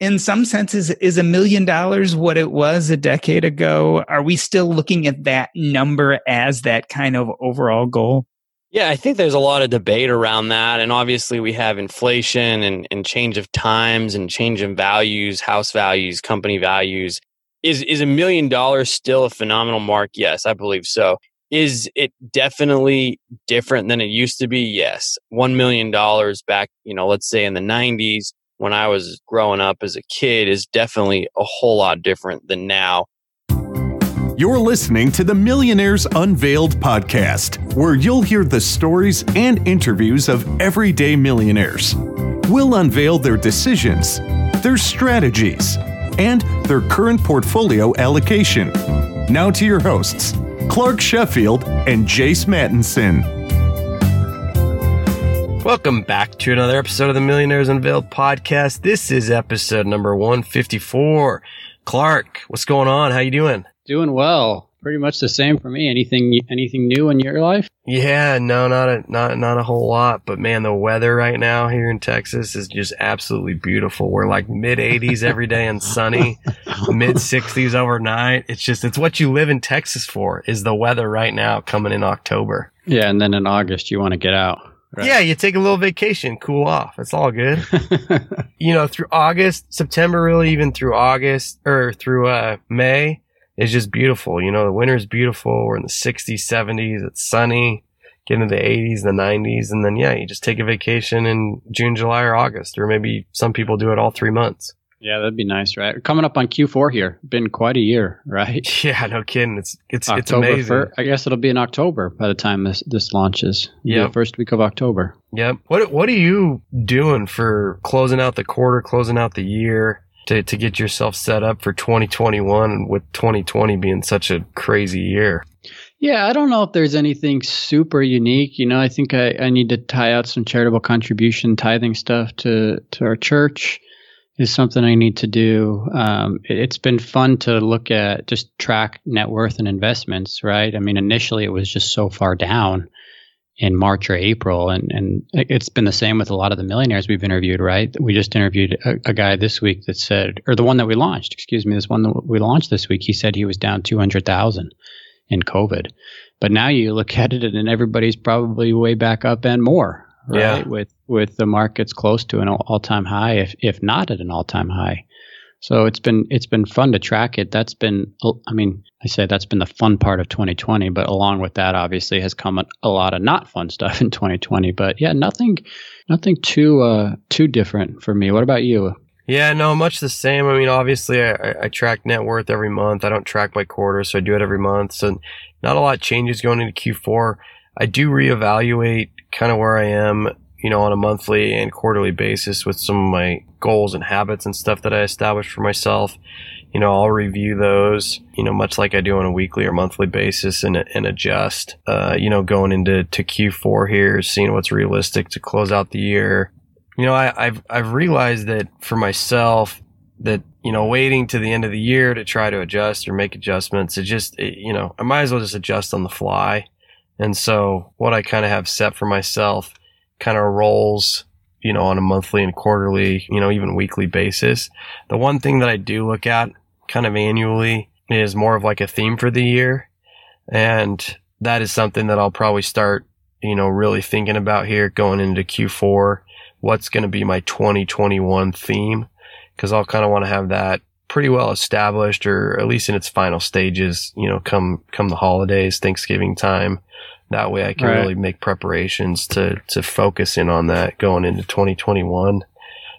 in some senses, is a million dollars what it was a decade ago? Are we still looking at that number as that kind of overall goal? Yeah, I think there's a lot of debate around that. And obviously, we have inflation and, and change of times and change in values, house values, company values. Is, is a million dollars still a phenomenal mark? Yes, I believe so. Is it definitely different than it used to be? Yes. $1 million back, you know, let's say in the 90s when I was growing up as a kid is definitely a whole lot different than now. You're listening to the Millionaires Unveiled podcast, where you'll hear the stories and interviews of everyday millionaires. We'll unveil their decisions, their strategies, and their current portfolio allocation. Now to your hosts, Clark Sheffield and Jace Mattinson. Welcome back to another episode of the Millionaires Unveiled podcast. This is episode number 154. Clark, what's going on? How you doing? Doing well. Pretty much the same for me. Anything anything new in your life? Yeah, no, not a not not a whole lot, but man, the weather right now here in Texas is just absolutely beautiful. We're like mid 80s every day and sunny, mid 60s overnight. It's just it's what you live in Texas for is the weather right now coming in October. Yeah, and then in August you want to get out. Right. Yeah, you take a little vacation, cool off. It's all good. you know, through August, September, really, even through August or through uh, May, is just beautiful. You know, the winter's beautiful. We're in the 60s, 70s. It's sunny. Get into the 80s, the 90s, and then yeah, you just take a vacation in June, July, or August, or maybe some people do it all three months. Yeah, that'd be nice, right? Coming up on Q4 here. Been quite a year, right? Yeah, no kidding. It's it's October it's amazing. Fir- I guess it'll be in October by the time this this launches. Yeah, first week of October. Yep. What what are you doing for closing out the quarter, closing out the year? to, to get yourself set up for 2021 with 2020 being such a crazy year? Yeah, I don't know if there's anything super unique. You know, I think I, I need to tie out some charitable contribution tithing stuff to, to our church is something I need to do. Um, it, it's been fun to look at just track net worth and investments, right? I mean, initially it was just so far down in March or April. And, and it's been the same with a lot of the millionaires we've interviewed, right? We just interviewed a, a, guy this week that said, or the one that we launched, excuse me, this one that we launched this week, he said he was down 200,000 in COVID. But now you look at it and everybody's probably way back up and more, right? Yeah. With, with the markets close to an all time high, if, if not at an all time high. So it's been it's been fun to track it. That's been I mean I say that's been the fun part of 2020, but along with that obviously has come a, a lot of not fun stuff in 2020. But yeah, nothing nothing too uh, too different for me. What about you? Yeah, no, much the same. I mean, obviously, I, I track net worth every month. I don't track by quarter, so I do it every month. So not a lot changes going into Q4. I do reevaluate kind of where I am you know, on a monthly and quarterly basis with some of my goals and habits and stuff that I established for myself. You know, I'll review those, you know, much like I do on a weekly or monthly basis and, and adjust, uh, you know, going into to Q4 here, seeing what's realistic to close out the year. You know, I, I've, I've realized that for myself that, you know, waiting to the end of the year to try to adjust or make adjustments, it just, it, you know, I might as well just adjust on the fly. And so what I kind of have set for myself kind of rolls, you know, on a monthly and quarterly, you know, even weekly basis. The one thing that I do look at kind of annually is more of like a theme for the year. And that is something that I'll probably start, you know, really thinking about here going into Q4. What's going to be my 2021 theme? Cause I'll kind of want to have that pretty well established or at least in its final stages, you know, come, come the holidays, Thanksgiving time. That way I can right. really make preparations to, to focus in on that going into 2021.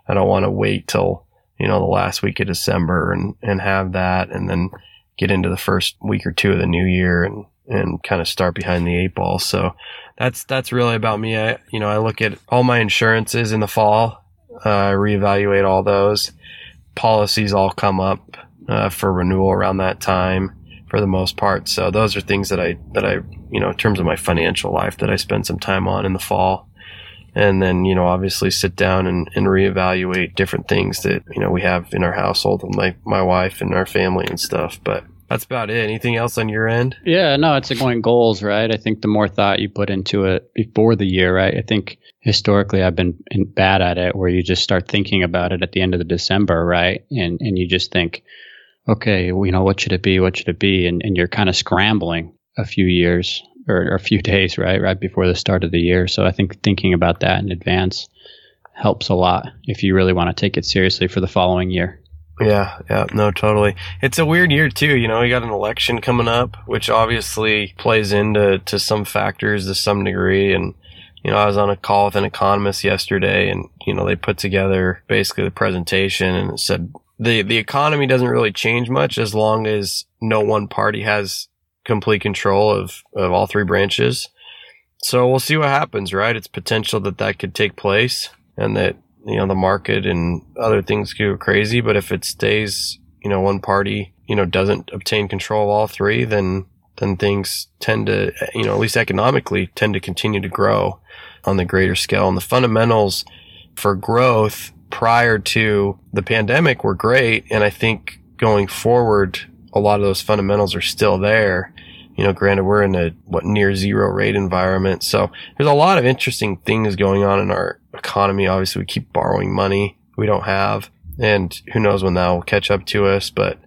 I don't want to wait till, you know, the last week of December and, and have that and then get into the first week or two of the new year and, and kind of start behind the eight ball. So that's, that's really about me. I, you know, I look at all my insurances in the fall. Uh, I reevaluate all those policies all come up, uh, for renewal around that time for the most part. So those are things that I that I you know in terms of my financial life that I spend some time on in the fall. And then, you know, obviously sit down and, and reevaluate different things that, you know, we have in our household with my, my wife and our family and stuff. But that's about it. Anything else on your end? Yeah, no, it's going goals, right? I think the more thought you put into it before the year, right? I think historically I've been bad at it where you just start thinking about it at the end of the December, right? And and you just think, okay, you know, what should it be? What should it be? And and you're kind of scrambling a few years or, or a few days, right? Right before the start of the year. So I think thinking about that in advance helps a lot if you really want to take it seriously for the following year. Yeah, yeah, no, totally. It's a weird year too. You know, we got an election coming up, which obviously plays into to some factors to some degree. And you know, I was on a call with an economist yesterday, and you know, they put together basically the presentation and it said the the economy doesn't really change much as long as no one party has complete control of of all three branches. So we'll see what happens. Right? It's potential that that could take place, and that you know the market and other things go crazy. But if it stays, you know, one party, you know, doesn't obtain control of all three, then then things tend to, you know, at least economically, tend to continue to grow on the greater scale. And the fundamentals for growth prior to the pandemic were great, and I think going forward, a lot of those fundamentals are still there you know, granted we're in a what near zero rate environment. So there's a lot of interesting things going on in our economy. Obviously we keep borrowing money we don't have and who knows when that will catch up to us. But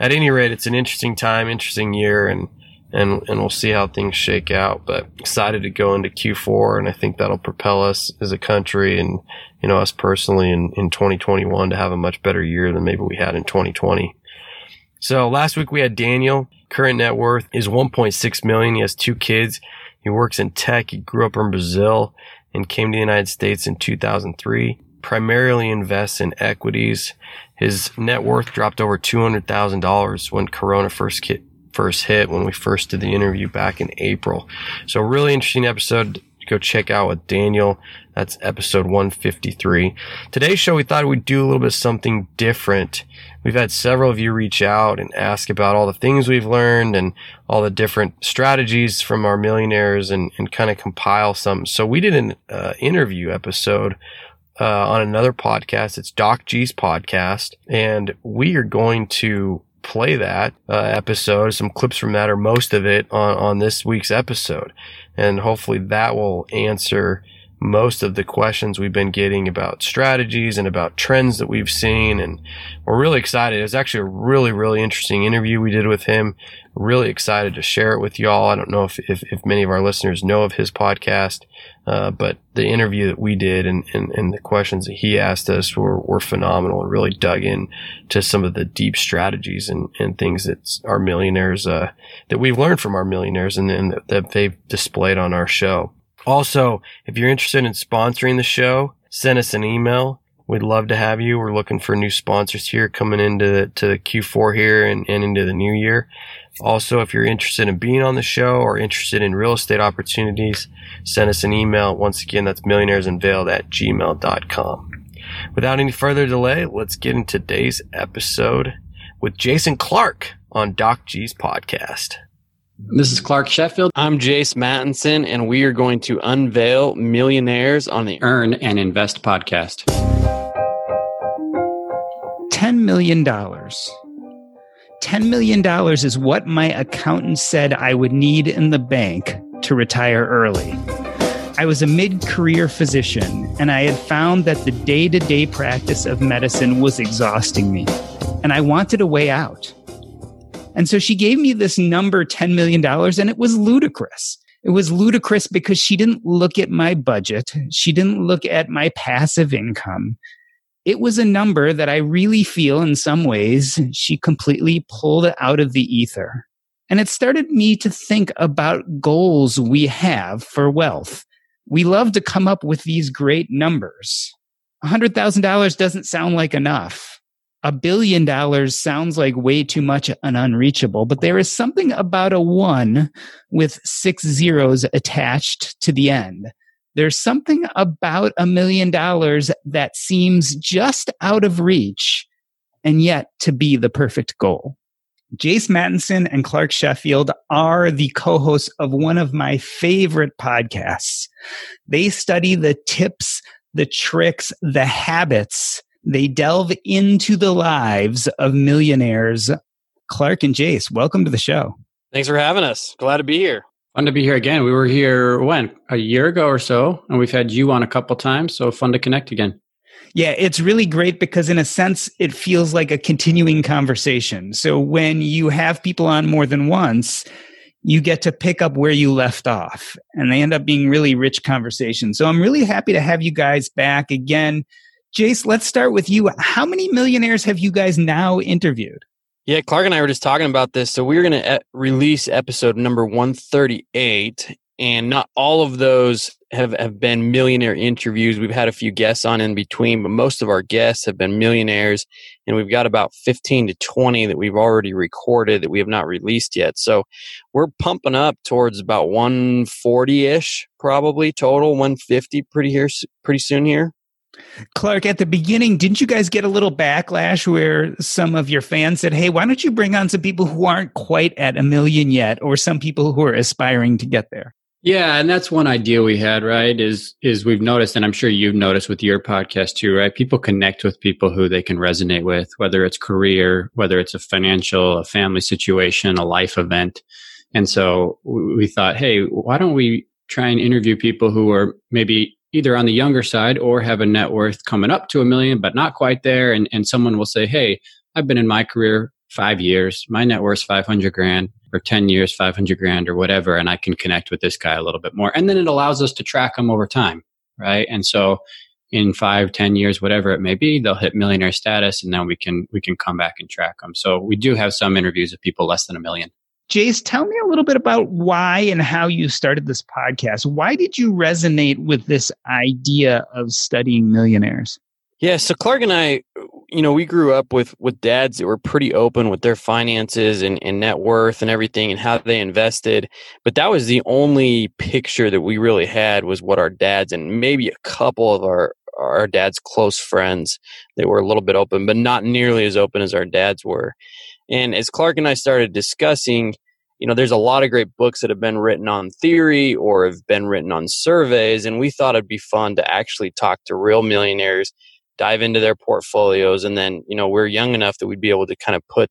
at any rate, it's an interesting time, interesting year and, and, and we'll see how things shake out, but excited to go into Q4. And I think that'll propel us as a country and, you know, us personally in, in 2021 to have a much better year than maybe we had in 2020. So last week we had Daniel. Current net worth is 1.6 million. He has two kids. He works in tech. He grew up in Brazil and came to the United States in 2003. Primarily invests in equities. His net worth dropped over $200,000 when Corona first hit, first hit when we first did the interview back in April. So really interesting episode go check out with Daniel. That's episode 153. Today's show, we thought we'd do a little bit something different. We've had several of you reach out and ask about all the things we've learned and all the different strategies from our millionaires and, and kind of compile some. So we did an uh, interview episode uh, on another podcast. It's Doc G's podcast, and we are going to play that uh, episode, some clips from that, or most of it, on on this week's episode and hopefully that will answer most of the questions we've been getting about strategies and about trends that we've seen. And we're really excited. It was actually a really, really interesting interview we did with him. Really excited to share it with y'all. I don't know if, if, if many of our listeners know of his podcast, uh, but the interview that we did and, and, and the questions that he asked us were, were phenomenal and really dug in to some of the deep strategies and, and things that our millionaires, uh, that we've learned from our millionaires and, and that they've displayed on our show. Also, if you're interested in sponsoring the show, send us an email. We'd love to have you. We're looking for new sponsors here coming into to Q4 here and, and into the new year. Also, if you're interested in being on the show or interested in real estate opportunities, send us an email. Once again, that's millionairesunveiled at gmail.com. Without any further delay, let's get into today's episode with Jason Clark on Doc G's podcast. This is Clark Sheffield. I'm Jace Mattinson, and we are going to unveil millionaires on the Earn and Invest podcast. $10 million. $10 million is what my accountant said I would need in the bank to retire early. I was a mid career physician, and I had found that the day to day practice of medicine was exhausting me, and I wanted a way out. And so she gave me this number, $10 million, and it was ludicrous. It was ludicrous because she didn't look at my budget. She didn't look at my passive income. It was a number that I really feel in some ways she completely pulled out of the ether. And it started me to think about goals we have for wealth. We love to come up with these great numbers. $100,000 doesn't sound like enough a billion dollars sounds like way too much and unreachable, but there is something about a one with six zeros attached to the end. There's something about a million dollars that seems just out of reach and yet to be the perfect goal. Jace Mattinson and Clark Sheffield are the co-hosts of one of my favorite podcasts. They study the tips, the tricks, the habits they delve into the lives of millionaires Clark and Jace, welcome to the show. Thanks for having us. Glad to be here. Fun to be here again. We were here when a year ago or so, and we've had you on a couple times. So fun to connect again. Yeah, it's really great because, in a sense, it feels like a continuing conversation. So, when you have people on more than once, you get to pick up where you left off, and they end up being really rich conversations. So, I'm really happy to have you guys back again. Jace, let's start with you. How many millionaires have you guys now interviewed? Yeah, Clark and I were just talking about this. So we're going to e- eh, release episode number 138 and not all of those have, have been millionaire interviews. We've had a few guests on in between, but most of our guests have been millionaires and we've got about 15 to 20 that we've already recorded that we have not released yet. So we're pumping up towards about 140 ish, probably total 150 pretty here, pretty soon here. Clark, at the beginning, didn't you guys get a little backlash where some of your fans said, Hey, why don't you bring on some people who aren't quite at a million yet, or some people who are aspiring to get there? Yeah, and that's one idea we had, right? Is is we've noticed, and I'm sure you've noticed with your podcast too, right? People connect with people who they can resonate with, whether it's career, whether it's a financial, a family situation, a life event. And so we thought, hey, why don't we try and interview people who are maybe either on the younger side or have a net worth coming up to a million, but not quite there. And, and someone will say, Hey, I've been in my career five years. My net worth's 500 grand or 10 years, 500 grand or whatever. And I can connect with this guy a little bit more. And then it allows us to track them over time. Right. And so in five, ten years, whatever it may be, they'll hit millionaire status and then we can, we can come back and track them. So we do have some interviews of people less than a million. Jace, tell me a little bit about why and how you started this podcast. Why did you resonate with this idea of studying millionaires? Yeah, so Clark and I, you know, we grew up with with dads that were pretty open with their finances and, and net worth and everything and how they invested. But that was the only picture that we really had was what our dads and maybe a couple of our our dad's close friends that were a little bit open, but not nearly as open as our dads were. And as Clark and I started discussing, you know, there's a lot of great books that have been written on theory or have been written on surveys. And we thought it'd be fun to actually talk to real millionaires, dive into their portfolios. And then, you know, we're young enough that we'd be able to kind of put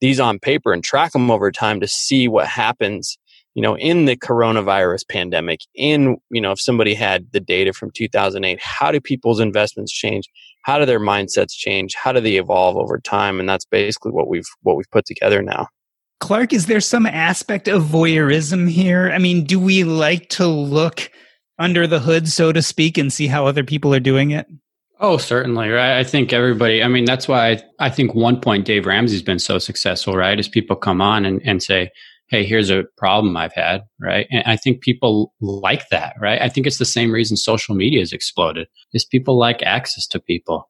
these on paper and track them over time to see what happens, you know, in the coronavirus pandemic. In, you know, if somebody had the data from 2008, how do people's investments change? how do their mindsets change? How do they evolve over time? And that's basically what we've what we've put together now. Clark is there some aspect of voyeurism here? I mean do we like to look under the hood so to speak and see how other people are doing it? Oh certainly right? I think everybody i mean that's why i, I think one point dave ramsey's been so successful right is people come on and, and say hey, here's a problem I've had, right? And I think people like that, right? I think it's the same reason social media has exploded is people like access to people.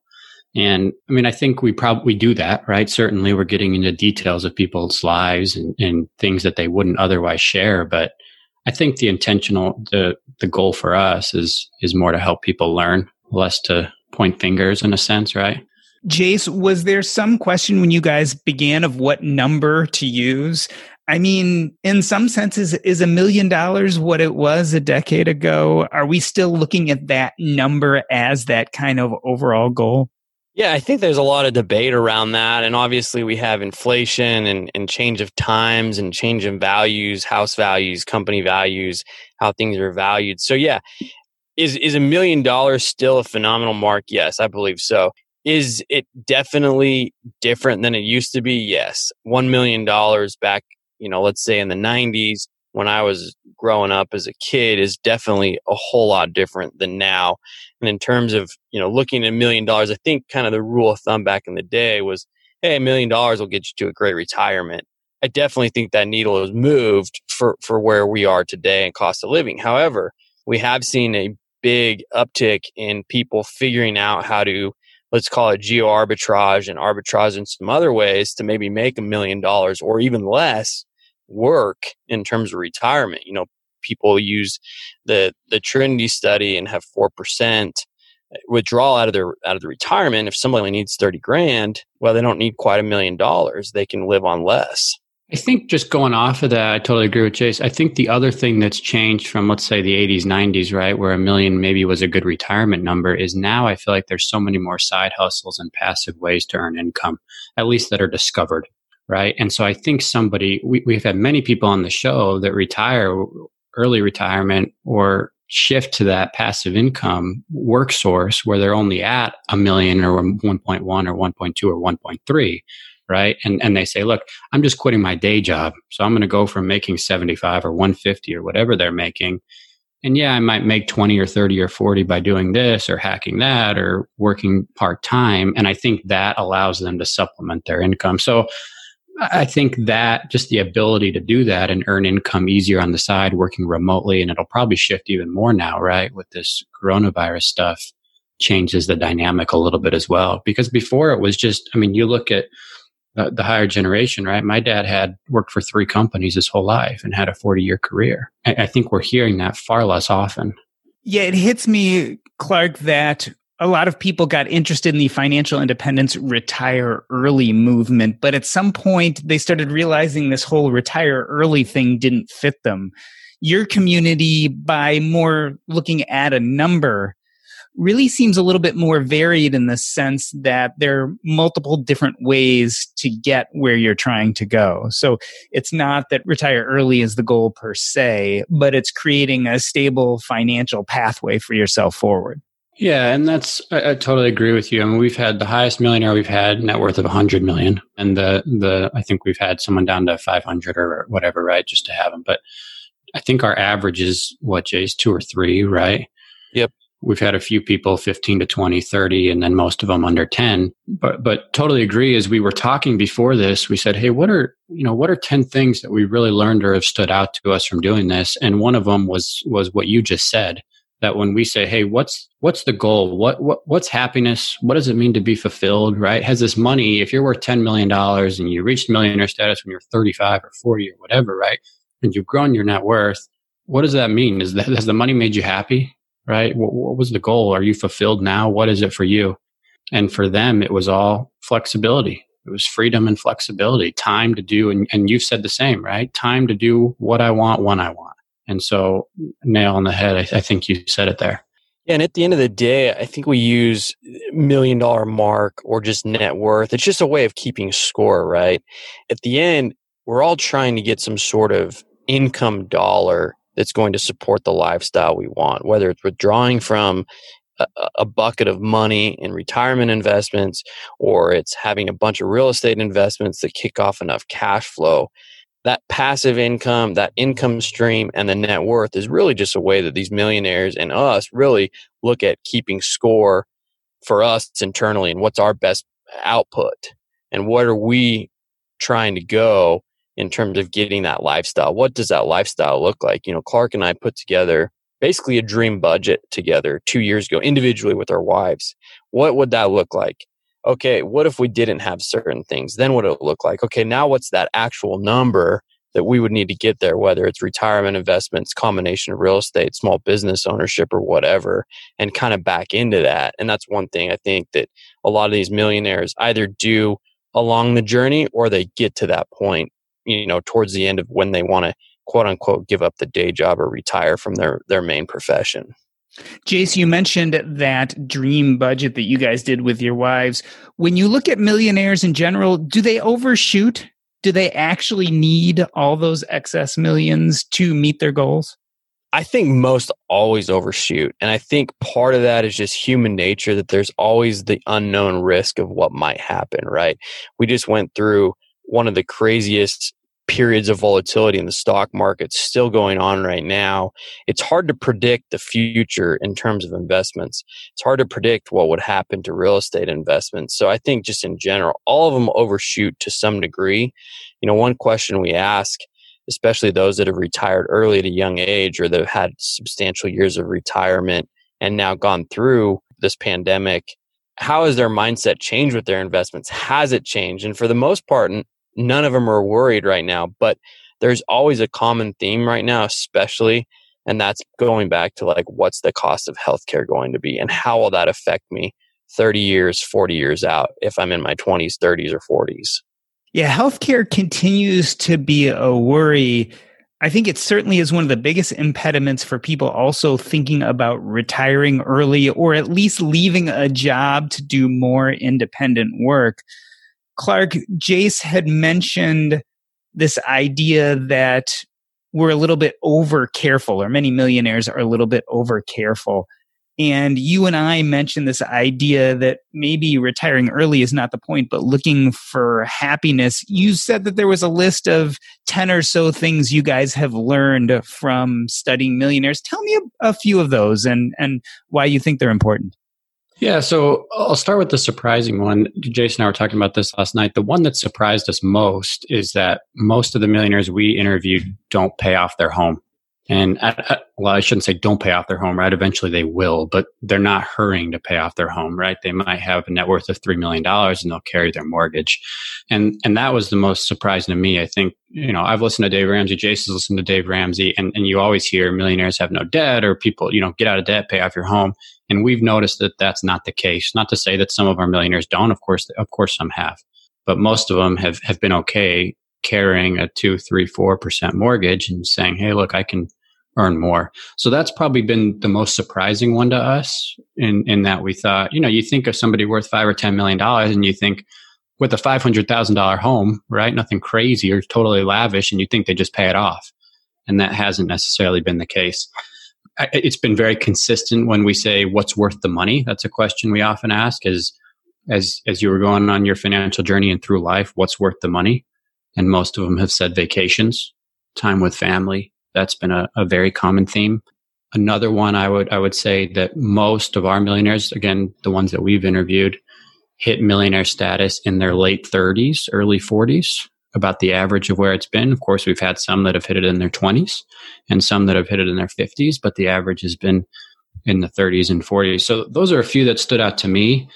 And I mean, I think we probably do that, right? Certainly we're getting into details of people's lives and, and things that they wouldn't otherwise share. But I think the intentional, the, the goal for us is, is more to help people learn, less to point fingers in a sense, right? Jace, was there some question when you guys began of what number to use? I mean, in some senses, is a million dollars what it was a decade ago? Are we still looking at that number as that kind of overall goal? Yeah, I think there's a lot of debate around that. And obviously, we have inflation and, and change of times and change in values, house values, company values, how things are valued. So, yeah, is, is a million dollars still a phenomenal mark? Yes, I believe so. Is it definitely different than it used to be? Yes. $1 million back you know, let's say in the 90s when I was growing up as a kid is definitely a whole lot different than now. And in terms of, you know, looking at a million dollars, I think kind of the rule of thumb back in the day was, hey, a million dollars will get you to a great retirement. I definitely think that needle has moved for, for where we are today in cost of living. However, we have seen a big uptick in people figuring out how to let's call it geo arbitrage and arbitrage in some other ways to maybe make a million dollars or even less work in terms of retirement. You know, people use the the Trinity study and have four percent withdrawal out of their out of the retirement. If somebody only needs thirty grand, well, they don't need quite a million dollars. They can live on less. I think just going off of that, I totally agree with Jace. I think the other thing that's changed from, let's say, the 80s, 90s, right, where a million maybe was a good retirement number, is now I feel like there's so many more side hustles and passive ways to earn income, at least that are discovered right? And so I think somebody, we, we've had many people on the show that retire early retirement or shift to that passive income work source where they're only at a million or 1.1 or 1.2 or 1.3 right and and they say look i'm just quitting my day job so i'm going to go from making 75 or 150 or whatever they're making and yeah i might make 20 or 30 or 40 by doing this or hacking that or working part time and i think that allows them to supplement their income so I think that just the ability to do that and earn income easier on the side, working remotely, and it'll probably shift even more now, right? With this coronavirus stuff changes the dynamic a little bit as well. Because before it was just, I mean, you look at the, higher generation, right? My dad had worked for three companies his whole life and had a 40 year career. I, I think we're hearing that far less often. Yeah, it hits me, Clark, that a lot of people got interested in the financial independence retire early movement, but at some point they started realizing this whole retire early thing didn't fit them. Your community, by more looking at a number, really seems a little bit more varied in the sense that there are multiple different ways to get where you're trying to go. So it's not that retire early is the goal per se, but it's creating a stable financial pathway for yourself forward. Yeah, and that's I, I, totally agree with you. I mean, we've had the highest millionaire we've had net worth of 100 million, and the the I think we've had someone down to 500 or whatever, right, just to have them. But I think our average is what Jace two or three, right? Yep. We've had a few people 15 to 20, 30, and then most of them under 10. But but totally agree. As we were talking before this, we said, hey, what are you know what are 10 things that we really learned or have stood out to us from doing this? And one of them was was what you just said that when we say, "Hey, what's what's the goal? What what what's happiness? What does it mean to be fulfilled?" Right? Has this money? If you're worth ten million dollars and you reached millionaire status when you're 35 or 40 or whatever, right? And you've grown your net worth, what does that mean? Is that has the money made you happy? Right? What, what was the goal? Are you fulfilled now? What is it for you? And for them, it was all flexibility. It was freedom and flexibility, time to do, and, and you've said the same, right? Time to do what I want when I want and so, nail on the head. I, I think you said it there. Yeah, and at the end of the day, I think we use million dollar mark or just net worth. It's just a way of keeping score, right? At the end, we're all trying to get some sort of income dollar that's going to support the lifestyle we want, whether it's withdrawing from a, a, bucket of money in retirement investments or it's having a bunch of real estate investments that kick off enough cash flow. That passive income, that income stream, and the net worth is really just a way that these millionaires and us really look at keeping score for us internally and what's our best output and what are we trying to go in terms of getting that lifestyle. What does that lifestyle look like? You know, Clark and I put together basically a dream budget together two years ago individually with our wives. What would that look like? okay, what if we didn't have certain things? Then what would it look like? Okay, now what's that actual number that we would need to get there, whether it's retirement investments, combination of real estate, small business ownership, or whatever, and kind of back into that. And that's one thing I think that a lot of these millionaires either do along the journey or they get to that point, you know, towards the end of when they want to quote unquote give up the day job or retire from their, their main profession. Jace, you mentioned that dream budget that you guys did with your wives. When you look at millionaires in general, do they overshoot? Do they actually need all those excess millions to meet their goals? I think most always overshoot. And I think part of that is just human nature that there's always the unknown risk of what might happen, right? We just went through one of the craziest periods of volatility in the stock market still going on right now. It's hard to predict the future in terms of investments. It's hard to predict what would happen to real estate investments. So I think just in general, all of them overshoot to some degree. You know, one question we ask, especially those that have retired early at a young age or that have had substantial years of retirement and now gone through this pandemic, how has their mindset changed with their investments? Has it changed? And for the most part, none of them are worried right now, but there's always a common theme right now, especially, and that's going back to like, what's the cost of healthcare going to be and how will that affect me 30 years, 40 years out if I'm in my 20s, 30s, or 40s? Yeah, healthcare continues to be a worry. I think it certainly is one of the biggest impediments for people also thinking about retiring early or at least leaving a job to do more independent work Clark, Jace had mentioned this idea that we're a little bit over careful, or many millionaires are a little bit over careful. And you and I mentioned this idea that maybe retiring early is not the point, but looking for happiness. You said that there was a list of 10 or so things you guys have learned from studying millionaires. Tell me a, a few of those and, and why you think they're important. Yeah, so I'll start with the surprising one. Jason and I were talking about this last night. The one that surprised us most is that most of the millionaires we interviewed don't pay off their home. And well, I shouldn't say don't pay off their home, right? Eventually they will, but they're not hurrying to pay off their home, right? They might have a net worth of $3 million and they'll carry their mortgage. And, and that was the most surprising to me. I think, you know, I've listened to Dave Ramsey, Jason's listened to Dave Ramsey, and, and you always hear millionaires have no debt or people, you know, get out of debt, pay off your home. And we've noticed that that's not the case. Not to say that some of our millionaires don't. Of course, of course some have, but most of them have, have been okay carrying a two, three, four percent mortgage and saying, Hey, look, I can earn more. So that's probably been the most surprising one to us in, in that we thought, you know, you think of somebody worth five or $10 million and you think with a $500,000 home, right? Nothing crazy or totally lavish. And you think they just pay it off. And that hasn't necessarily been the case. It's been very consistent when we say what's worth the money. That's a question we often ask is as, as you were going on your financial journey and through life, what's worth the money? and most of them have said vacations, time with family. That's been a, a very common theme. Another one I would I would say that most of our millionaires, again, the ones that we've interviewed, hit millionaire status in their late 30s, early 40s, about the average of where it's been. Of course, we've had some that have hit it in their 20s and some that have hit it in their 50s, but the average has been in the 30s and 40s. So those are a few that stood out to me.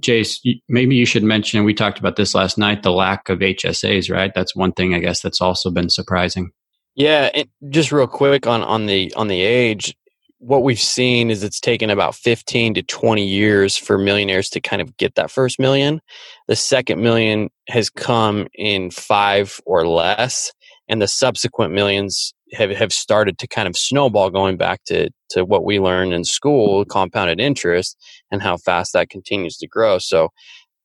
Jace, maybe you should mention, we talked about this last night, the lack of HSAs, right? That's one thing I guess that's also been surprising. Yeah, just real quick on on the on the age, what we've seen is it's taken about 15 to 20 years for millionaires to kind of get that first million. The second million has come in 5 or less and the subsequent millions have, have started to kind of snowball going back to, to what we learned in school, compounded interest, and how fast that continues to grow. So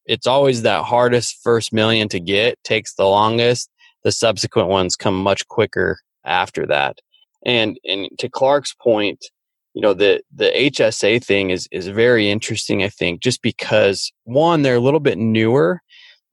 it's always that hardest first million to get, takes the longest. The subsequent ones come much quicker after that. And and to Clark's point, you know, the the HSA thing is is very interesting, I think, just because one, they're a little bit newer,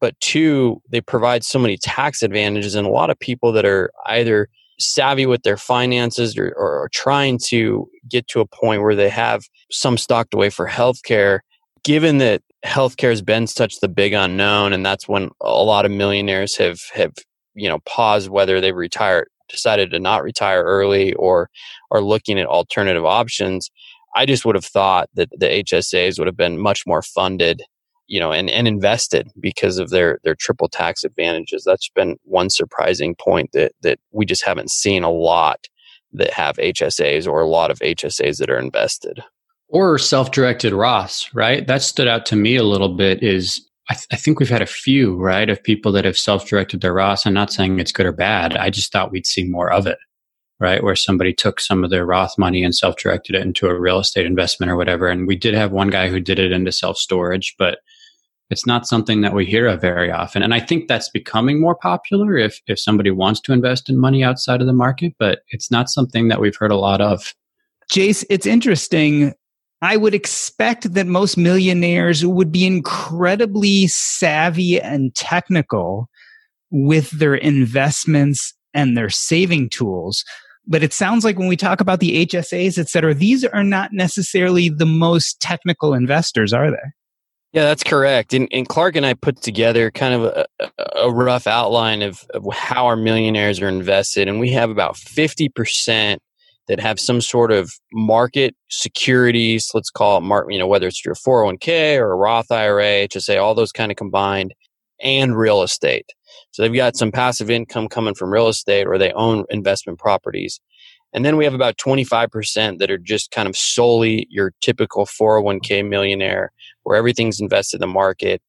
but two, they provide so many tax advantages and a lot of people that are either savvy with their finances or, or, trying to get to a point where they have some stocked away for healthcare, given that healthcare has been such the big unknown, and that's when a lot of millionaires have have you know paused whether they retire, decided to not retire early, or are looking at alternative options. I just would have thought that the HSAs would have been much more funded you know and, and invested because of their their triple tax advantages that's been one surprising point that that we just haven't seen a lot that have hsas or a lot of hsas that are invested or self-directed roths right that stood out to me a little bit is I, th- I, think we've had a few right of people that have self-directed their Roth. i'm not saying it's good or bad i just thought we'd see more of it right where somebody took some of their roth money and self-directed it into a real estate investment or whatever and we did have one guy who did it into self-storage but it's not something that we hear of very often. And I think that's becoming more popular if, if somebody wants to invest in money outside of the market, but it's not something that we've heard a lot of. Jace, it's interesting. I would expect that most millionaires would be incredibly savvy and technical with their investments and their saving tools. But it sounds like when we talk about the HSAs, et cetera, these are not necessarily the most technical investors, are they? Yeah, that's correct. And, and Clark and I put together kind of a, a rough outline of, of how our millionaires are invested. And we have about 50% that have some sort of market securities, let's call it, mar- you know, whether it's your 401k or a Roth IRA, HSA, all those kind of combined, and real estate. So they've got some passive income coming from real estate or they own investment properties. And then we have about 25% that are just kind of solely your typical 401k millionaire where everything's invested in the market.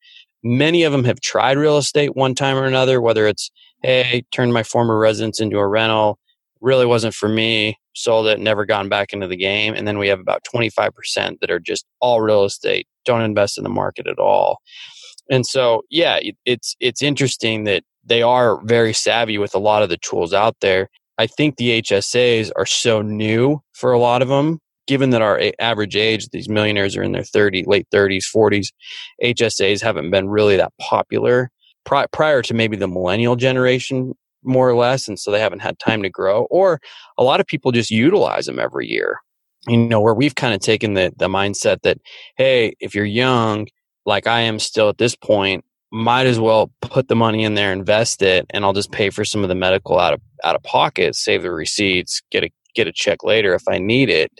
Many of them have tried real estate one time or another, whether it's, hey, turn my former residence into a rental, really wasn't for me, sold it, never gone back into the game. And then we have about 25% that are just all real estate, don't invest in the market at all. And so, yeah, it's it's interesting that they are very savvy with a lot of the tools out there. I think the HSAs are so new for a lot of them. Given that our average age, these millionaires are in their 30, late 30s, 40s, HSAs haven't been really that popular pri- prior to maybe the millennial generation, more or less. And so they haven't had time to grow. Or a lot of people just utilize them every year. You know, where we've kind of taken the, the mindset that, hey, if you're young, like I am still at this point, might as well put the money in there, invest it, and I'll just pay for some of the medical out of out of pocket, save the receipts, get a get a check later if I need it,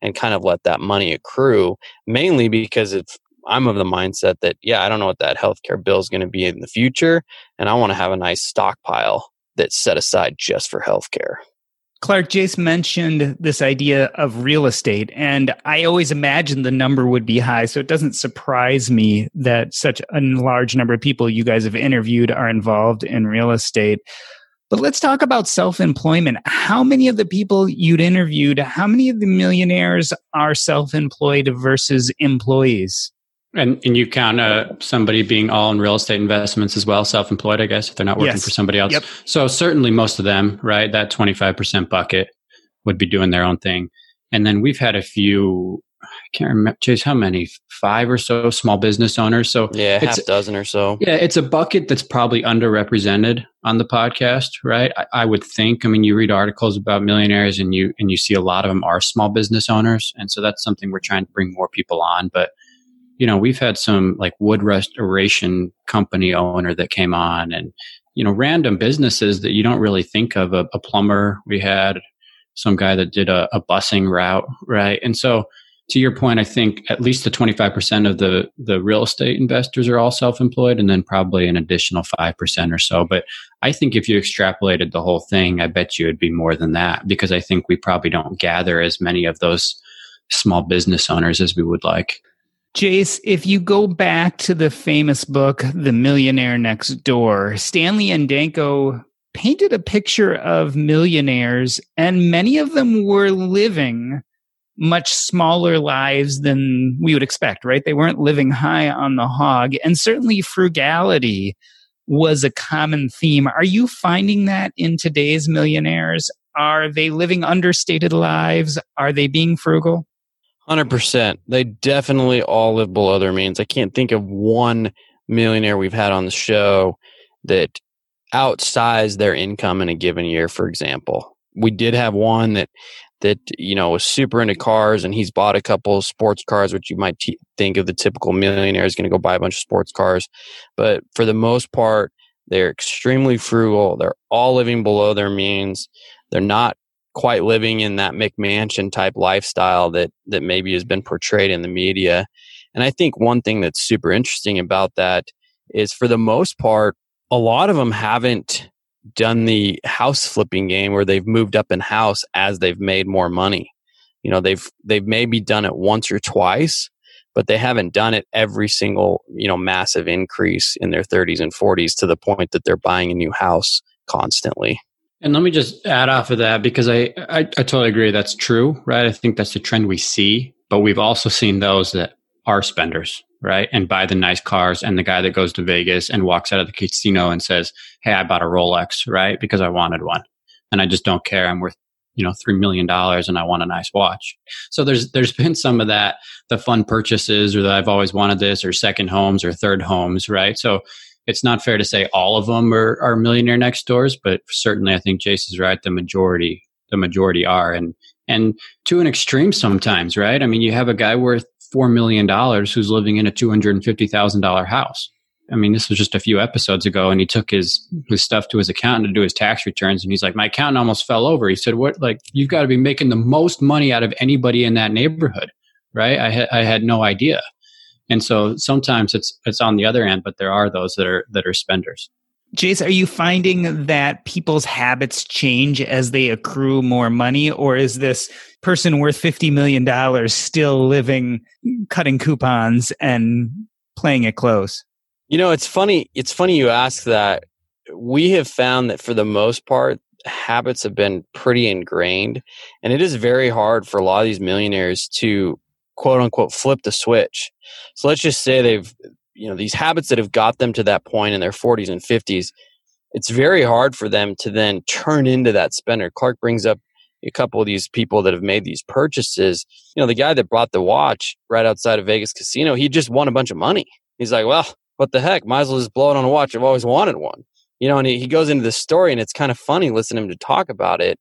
and kind of let that money accrue. Mainly because if I'm of the mindset that yeah, I don't know what that healthcare bill is going to be in the future, and I want to have a nice stockpile that's set aside just for healthcare. Clark Jace mentioned this idea of real estate, and I always imagined the number would be high. So it doesn't surprise me that such a large number of people you guys have interviewed are involved in real estate. But let's talk about self employment. How many of the people you'd interviewed, how many of the millionaires are self employed versus employees? And and you count uh, somebody being all in real estate investments as well, self employed, I guess, if they're not working yes. for somebody else. Yep. So certainly most of them, right? That twenty five percent bucket would be doing their own thing. And then we've had a few. I can't remember, Jace, how many? Five or so small business owners. So yeah, half dozen or so. Yeah, it's a bucket that's probably underrepresented on the podcast, right? I, I would think. I mean, you read articles about millionaires, and you and you see a lot of them are small business owners, and so that's something we're trying to bring more people on, but you know, we've had some like wood restoration company owner that came on and, you know, random businesses that you don't really think of. A, a plumber, we had some guy that did a, a, busing route, right? And so, to your point, I think at least the 25% of the, the real estate investors are all self employed, and then probably an additional 5% or so. But I think if you extrapolated the whole thing, I bet you it'd be more than that because I think we probably don't gather as many of those small business owners as we would like. Jace, if you go back to the famous book, The Millionaire Next Door, Stanley and Danko painted a picture of millionaires, and many of them were living much smaller lives than we would expect, right? They weren't living high on the hog, and certainly frugality was a common theme. Are you finding that in today's millionaires? Are they living understated lives? Are they being frugal? Hundred percent. They definitely all live below their means. I can't think of one millionaire we've had on the show that outsized their income in a given year. For example, we did have one that that you know was super into cars, and he's bought a couple sports cars, which you might t- think of the typical millionaire is going to go buy a bunch of sports cars. But for the most part, they're extremely frugal. They're all living below their means. They're not quite living in that McMansion type lifestyle that that maybe has been portrayed in the media. And I think one thing that's super interesting about that is for the most part, a lot of them haven't done the house flipping game where they've moved up in house as they've made more money. You know, they've they've maybe done it once or twice, but they haven't done it every single, you know, massive increase in their 30s and 40s to the point that they're buying a new house constantly. And let me just add off of that because I, I, I totally agree that's true, right? I think that's the trend we see, but we've also seen those that are spenders, right? And buy the nice cars and the guy that goes to Vegas and walks out of the casino and says, Hey, I bought a Rolex, right? Because I wanted one. And I just don't care. I'm worth, you know, three million dollars and I want a nice watch. So there's there's been some of that, the fun purchases or that I've always wanted this or second homes or third homes, right? So it's not fair to say all of them are, are millionaire next doors, but certainly I think Jace is right. The majority, the majority are, and and to an extreme sometimes, right? I mean, you have a guy worth four million dollars who's living in a two hundred and fifty thousand dollar house. I mean, this was just a few episodes ago, and he took his his stuff to his accountant to do his tax returns, and he's like, "My accountant almost fell over." He said, "What? Like, you've got to be making the most money out of anybody in that neighborhood, right?" I I had no idea. And so sometimes it's it's on the other end, but there are those that are that are spenders. Jace, are you finding that people's habits change as they accrue more money, or is this person worth $50 million still living, cutting coupons and playing it close? You know, it's funny. It's funny you ask that. We have found that for the most part, habits have been pretty ingrained, and it is very hard for a lot of these millionaires to quote unquote flip the switch. So let's just say they've you know these habits that have got them to that point in their 40s and 50s it's very hard for them to then turn into that spender. Clark brings up a couple of these people that have made these purchases. You know the guy that bought the watch right outside of vegas casino he just won a bunch of money. He's like well what the heck? Might as well just blow it on a watch. I've always wanted one. You know and he, goes into this story and it's kind of funny listening to him to talk about it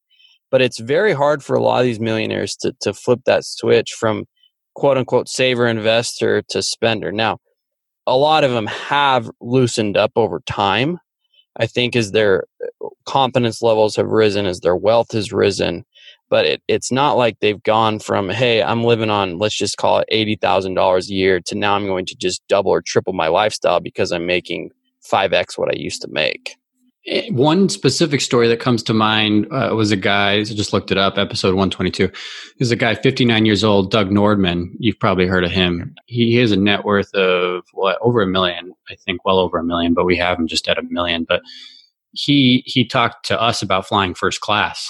but it's very hard for a lot of these millionaires to, to flip that switch from quote unquote saver investor to spender now a lot of them have loosened up over time. I think as their uh, confidence levels have risen, as their wealth has risen, but it, it's not like they've gone from, hey, I'm living on, let's just call it $80,000 a year to now I'm going to just double or triple my lifestyle because I'm making 5x what I used to make. Eh, one specific story that comes to mind uh, was a guy, I just looked it up, episode 122. Is a guy 59 years old, Doug Nordman. You've probably heard of him. He has a net worth of what, over a million, I think, well over a million, but we have him just at a million. But he, he talked to us about flying first class.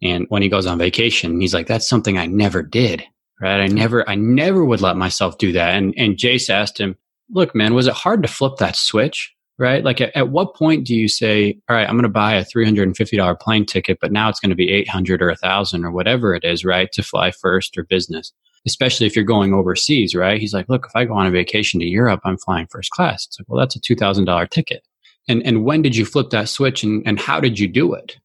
And when he goes on vacation, he's like, that's something I never did, right? I never, I never would let myself do that. And, and Jace asked him, look, man, was it hard to flip that switch? Right? Like at, at what point do you say, all right, I'm going to buy a $350 plane ticket, but now it's going to be 800 or a thousand or whatever it is, right? To fly first or business, especially if you're going overseas, right? He's like, look, if I go on a vacation to Europe, I'm flying first class. It's like, well, that's a $2,000 ticket. And, and when did you flip that switch and, and how did you do it?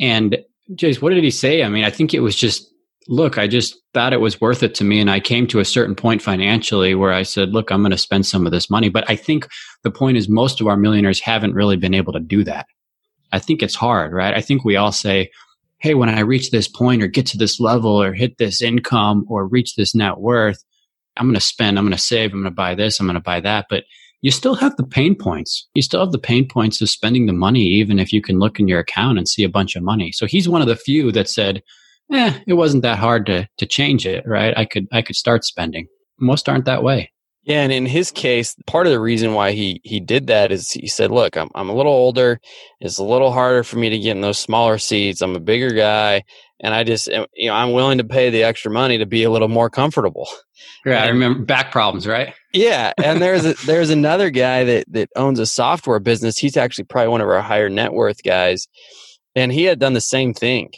And Jace, what did he say? I mean, I think it was just look, I just thought it was worth it to me. And I came to a certain point financially where I said, look, I'm going to spend some of this money. But I think the point is most of our millionaires haven't really been able to do that. I think it's hard, right? I think we all say, hey, when I reach this point or get to this level or hit this income or reach this net worth, I'm going to spend, I'm going to save, I'm going to buy this, I'm going to buy that. But you still have the pain points. You still have the pain points of spending the money, even if you can look in your account and see a bunch of money. So he's one of the few that said, eh, it wasn't that hard to to change it, right? I could I could start spending. Most aren't that way. Yeah, and in his case, part of the reason why he he did that is he said, "Look, I'm I'm a little older. It's a little harder for me to get in those smaller seats. I'm a bigger guy, and I just you know I'm willing to pay the extra money to be a little more comfortable." Yeah, I remember back problems, right? Yeah, and there's a, there's another guy that that owns a software business. He's actually probably one of our higher net worth guys, and he had done the same thing.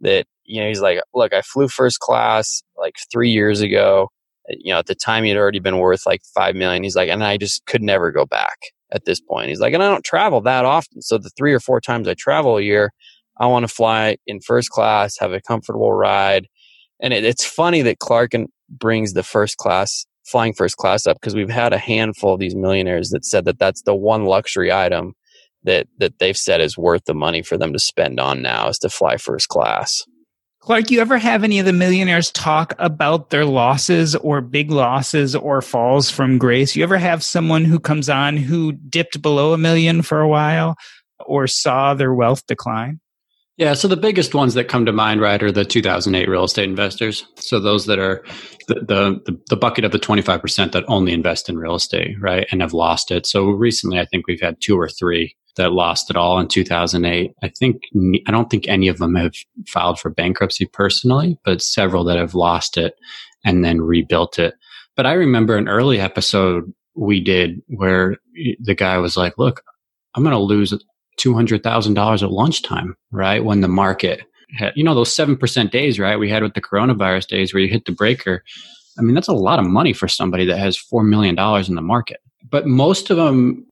That you know, he's like, look, I flew first class like three years ago. Uh, you know, at the time he had already been worth like five million. He's like, and I just could never go back at this point. He's like, and I don't travel that often. So the three or four times I travel a year, I want to fly in first class, have a comfortable ride. And it, it's funny that Clark brings the first class, flying first class up because we've had a handful of these millionaires that said that that's the one luxury item that that they've said is worth the money for them to spend on now is to fly first class. Clark, you ever have any of the millionaires talk about their losses or big losses or falls from grace? You ever have someone who comes on who dipped below a million for a while or saw their wealth decline? Yeah, so the biggest ones that come to mind, right, are the 2008 real estate investors. So those that are the the, the bucket of the 25% that only invest in real estate, right, and have lost it. So recently, I think we've had two or three that lost it all in 2008. I think, I don't think any of them have filed for bankruptcy personally, but several that have lost it and then rebuilt it. But I remember an early episode we did where the guy was like, look, I'm going to lose $200,000 at lunchtime, right? When the market had, you know, those 7% days, right? We had with the coronavirus days where you hit the breaker. I mean, that's a lot of money for somebody that has $4 million in the market. But most of them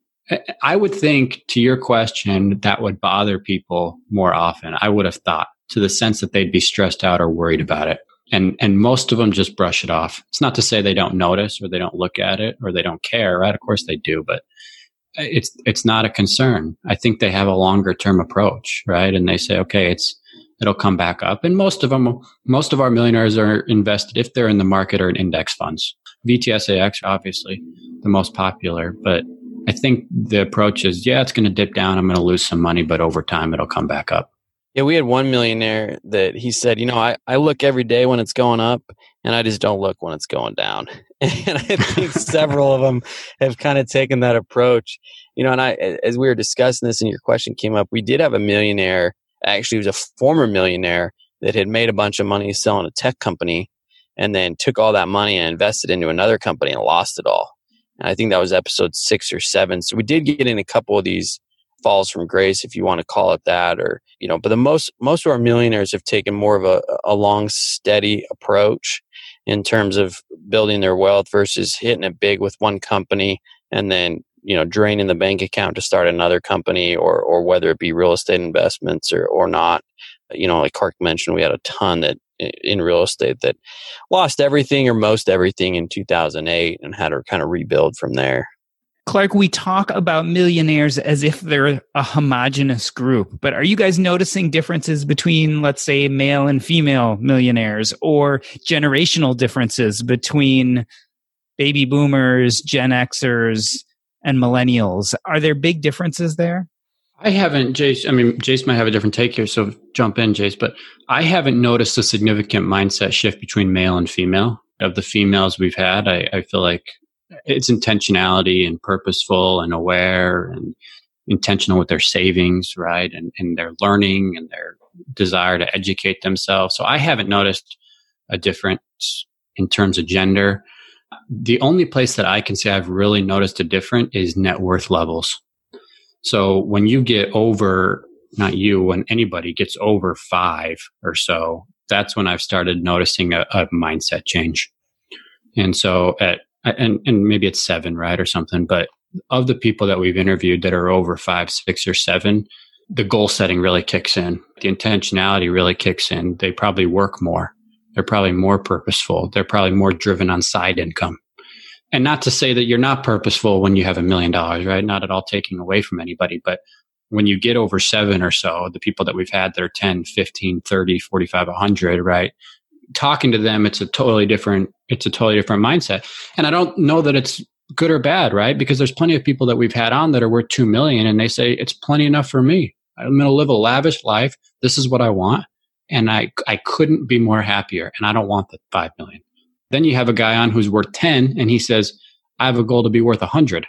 I would think to your question that would bother people more often. I would have thought to the sense that they'd be stressed out or worried about it. And and most of them just brush it off. It's not to say they don't notice or they don't look at it or they don't care, right? Of course they do, but uh, it's it's not a concern. I think they have a longer term approach, right? And they say, okay, it's it'll come back up. And most of them, most of our millionaires are invested if they're in the market or in index funds. VTSAX, obviously, the most popular, but I think the approach is, yeah, it's going to dip down. I'm going to lose some money, but over time it'll come back up. Yeah, we had one millionaire that he said, you know, I, I look every day when it's going up and I just don't look when it's going down. And I think several of them have kind of taken that approach. You know, and I, as we were discussing this and your question came up, we did have a millionaire, actually, he was a former millionaire that had made a bunch of money selling a tech company and then took all that money and invested into another company and lost it all I think that was episode six or seven. So we did get in a couple of these falls from grace, if you want to call it that, or you know. But the most most of our millionaires have taken more of a, a long, steady approach in terms of building their wealth versus hitting it big with one company and then you know draining the bank account to start another company or or whether it be real estate investments or or not you know like clark mentioned we had a ton that in real estate that lost everything or most everything in 2008 and had to kind of rebuild from there Clark, we talk about millionaires as if they're a homogenous group, but are you guys noticing differences between, let's say, male and female millionaires or generational differences between baby boomers, Gen Xers, and millennials? Are there big differences there? I haven't, Jace. I mean, Jace might have a different take here, so jump in, Jace. But I haven't noticed a significant mindset shift between male and female. Of the females we've had, I, I feel like it's intentionality and purposeful and aware and intentional with their savings, right? And, and their learning and their desire to educate themselves. So I haven't noticed a difference in terms of gender. The only place that I can say I've really noticed a difference is net worth levels. So when you get over, not you, when anybody gets over five or so, that's when I've started noticing a, a mindset change. And so at and and maybe it's seven, right, or something. But of the people that we've interviewed that are over five, six, or seven, the goal setting really kicks in. The intentionality really kicks in. They probably work more. They're probably more purposeful. They're probably more driven on side income. And not to say that you're not purposeful when you have a million dollars, right? Not at all taking away from anybody, but when you get over seven or so, the people that we've had that are 10, 15, 30, 45, 100, right? talking to them, it's a totally different, it's a totally different mindset. And I don't know that it's good or bad, right? Because there's plenty of people that we've had on that are worth 2 million and they say it's plenty enough for me. I'm going to live a lavish life. This is what I want. And I, I couldn't be more happier. And I don't want the 5 million. Then you have a guy on who's worth 10 and he says, I have a goal to be worth 100.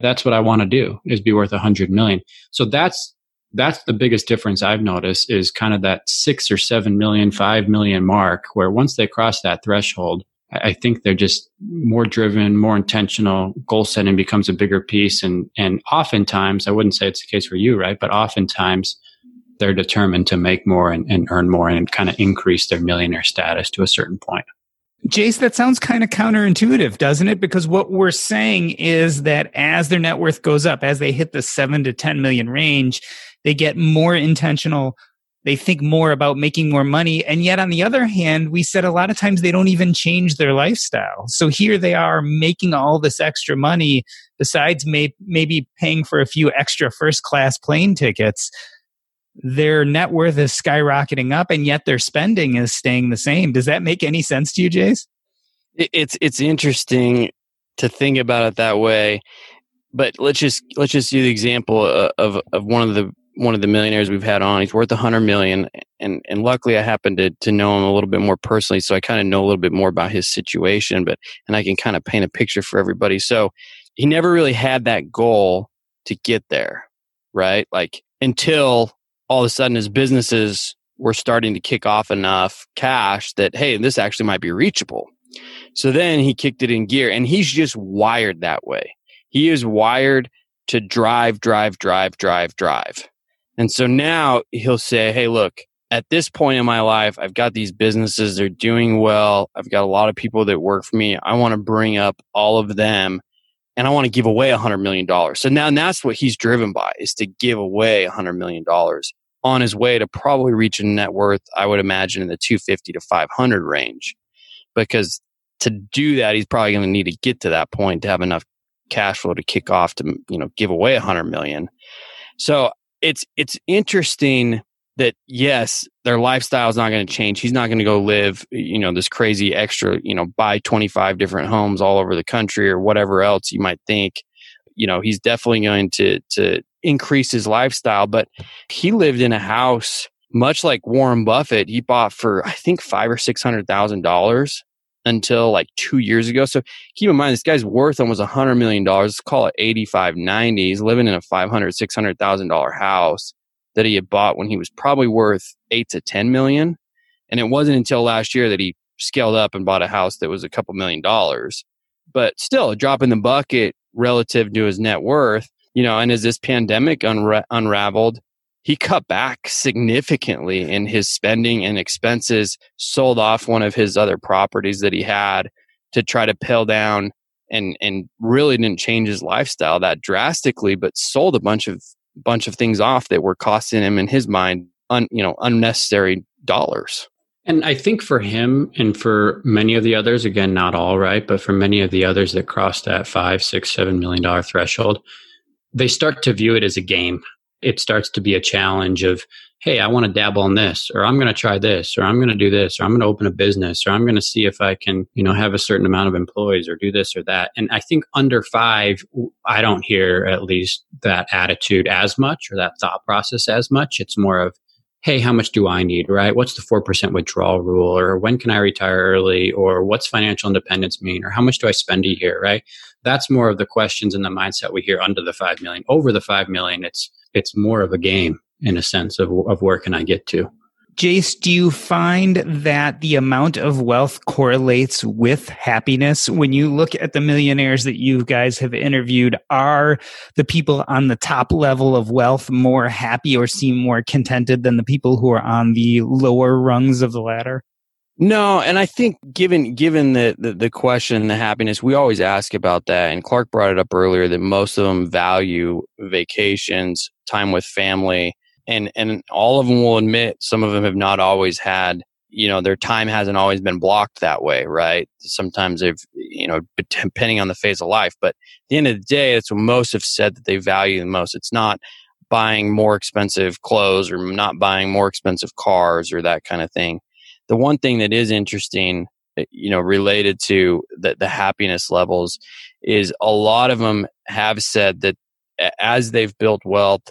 That's what I want to do is be worth 100 million. So that's that's the biggest difference I've noticed is kind of that six or seven million, five million mark, where once they cross that threshold, I think they're just more driven, more intentional. Goal setting becomes a bigger piece, and and oftentimes, I wouldn't say it's the case for you, right? But oftentimes, they're determined to make more and, and earn more and kind of increase their millionaire status to a certain point. Jace, that sounds kind of counterintuitive, doesn't it? Because what we're saying is that as their net worth goes up, as they hit the seven to 10 million range, they get more intentional. They think more about making more money. And yet on the other hand we said a lot of times they don't even change their lifestyle. So here they are making all this extra money besides may, maybe paying for a few extra first class plane tickets their net worth is skyrocketing up and yet their spending is staying the same does that make any sense to you jace it's it's interesting to think about it that way but let's just let's just use the example uh, of of one of the one of the millionaires we've had on. He's worth a hundred million, and and luckily I happen to to know him a little bit more personally, so I kind of know a little bit more about his situation. But and I can kind of paint a picture for everybody. So he never really had that goal to get there, right? Like until all of a sudden his businesses were starting to kick off enough cash that hey, this actually might be reachable. So then he kicked it in gear, and he's just wired that way. He is wired to drive, drive, drive, drive, drive and so now he'll say, Hey, look, at this point in my life, I've got these businesses, they're doing well. I've got a lot of people that work for me. I want to bring up all of them and I want to give away a hundred million dollars. So now that's what he's driven by is to give away a hundred million dollars on his way to probably reach a net worth, I would imagine in the 250 to 500 range. Because to do that, he's probably going to need to get to that point to have enough cash flow to kick off to, you know, give away a hundred million. So it's it's interesting that yes, their lifestyle is not going to change. He's not going to go live, you know, this crazy extra, you know, buy 25 different homes all over the country or whatever else you might think. You know, he's definitely going to to increase his lifestyle, but he lived in a house much like Warren Buffett. He bought for I think 5 or 600 thousand dollars until like two years ago. So keep in mind, this guy's worth almost a hundred million dollars. Let's call it 85, 90. He's living in a 500, 600,000 dollar house that he had bought when he was probably worth eight to 10 million. And it wasn't until last year that he scaled up and bought a house that was a couple million dollars. but still a drop in the bucket relative to his net worth. You know, and as this pandemic unra- unraveled, he cut back significantly in his spending and expenses, sold off one of his other properties that he had to try to peel down and and really didn't change his lifestyle that drastically, but sold a bunch of bunch of things off that were costing him in his mind un, you know unnecessary dollars. And I think for him and for many of the others, again, not all right, but for many of the others that crossed that five, six, seven million dollar threshold, they start to view it as a game. It starts to be a challenge of, hey, I want to dabble in this, or I'm going to try this, or I'm going to do this, or I'm going to open a business, or I'm going to see if I can, you know, have a certain amount of employees or do this or that. And I think under five, I don't hear at least that attitude as much or that thought process as much. It's more of, hey, how much do I need, right? What's the 4% withdrawal rule? Or when can I retire early? Or what's financial independence mean? Or how much do I spend a year, right? That's more of the questions and the mindset we hear under the 5 million. Over the 5 million, it's, it's more of a game in a sense of, of where can I get to. Jace, do you find that the amount of wealth correlates with happiness? When you look at the millionaires that you guys have interviewed, are the people on the top level of wealth more happy or seem more contented than the people who are on the lower rungs of the ladder? No, and I think given given the, the, the question, the happiness, we always ask about that. And Clark brought it up earlier that most of them value vacations, time with family, and and all of them will admit some of them have not always had you know their time hasn't always been blocked that way right sometimes they've you know depending on the phase of life but at the end of the day that's what most have said that they value the most it's not buying more expensive clothes or not buying more expensive cars or that kind of thing the one thing that is interesting eh, you know related to the, the happiness levels is a lot of them have said that as they've built wealth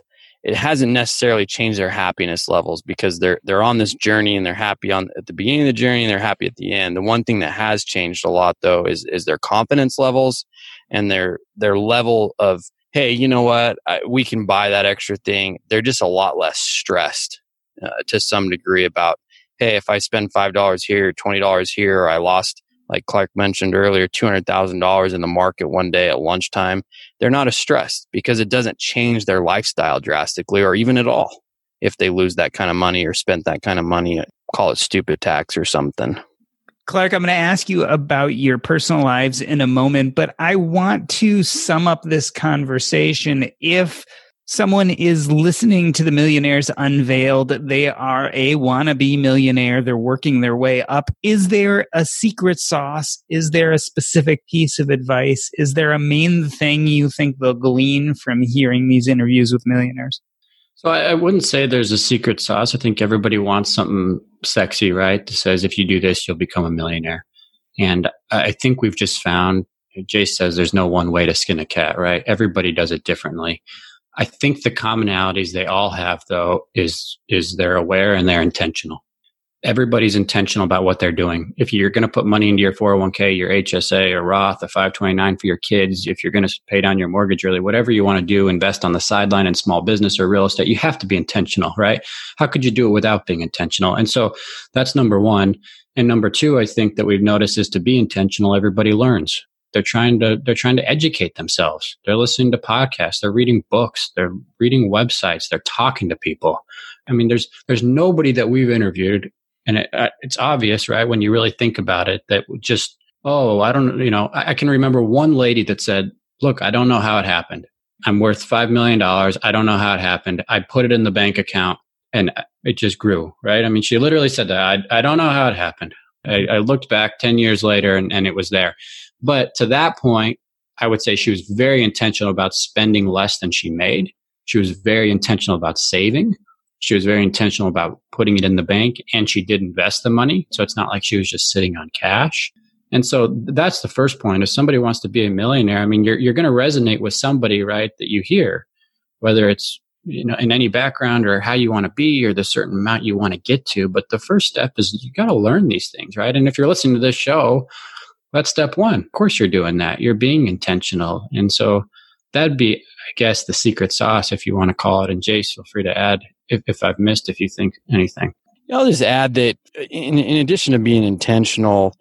it hasn't necessarily changed their happiness levels because they're they're on this journey and they're happy on at the beginning of the journey and they're happy at the end. The one thing that has changed a lot though is is their confidence levels and their their level of hey, you know what, I, we can buy that extra thing. They're just a lot less stressed uh, to some degree about hey, if I spend five dollars here, twenty dollars here, I lost like Clark mentioned earlier, $200,000 in the market one day at lunchtime, they're not as stressed because it doesn't change their lifestyle drastically or even at all if they lose that kind of money or spent that kind of money, call it stupid tax or something. Clark, I'm going to ask you about your personal lives in a moment, but I want to sum up this conversation. If someone is listening to the millionaires unveiled they are a wannabe millionaire. They're working their way up. Is there a secret sauce? Is there a specific piece of advice? Is there a main thing you think they'll glean from hearing these interviews with millionaires? So I, I wouldn't say there's a secret sauce. I think everybody wants something sexy right? That says if you do this you'll become a millionaire. And i think we've just found Jace there's no one way to skin a cat right? Everybody does it differently I think the commonalities they all have though is is they're aware and they're intentional. Everybody's intentional about what they're doing. If you're going to put money into your 401k, your HSA or Roth, a 529 for your kids, if you're going to pay down your mortgage early, whatever you want to do, invest on the sideline in small business or real estate, you have to be intentional, right? How could you do it without being intentional? And so that's number one. And number two, I think that we've noticed is to be intentional, everybody learns. They're trying to they're trying to educate themselves. They're listening to podcasts. They're reading books. They're reading websites. They're talking to people. I mean, there's there's nobody that we've interviewed, and it, uh, it's obvious, right? When you really think about it, that just oh, I don't, you know, I, I can remember one lady that said, "Look, I don't know how it happened. I'm worth five million dollars. I don't know how it happened. I put it in the bank account, and it just grew." Right? I mean, she literally said that. I I don't know how it happened. I, I looked back ten years later, and, and it was there. But to that point, I would say she was very intentional about spending less than she made. She was very intentional about saving. She was very intentional about putting it in the bank and she did invest the money. So it's not like she was just sitting on cash. And so that's the first point. If somebody wants to be a millionaire, I mean, you're, you're going to resonate with somebody, right, that you hear, whether it's, you know, in any background or how you want to be or the certain amount you want to get to. But the first step is you got to learn these things, right? And if you're listening to this show, that's step one. Of course, you're doing that. You're being intentional. And so that'd be, I guess, the secret sauce, if you want to call it. And Jace, feel free to add if, if I've missed, if you think anything. I'll just add that in, in addition to being intentional,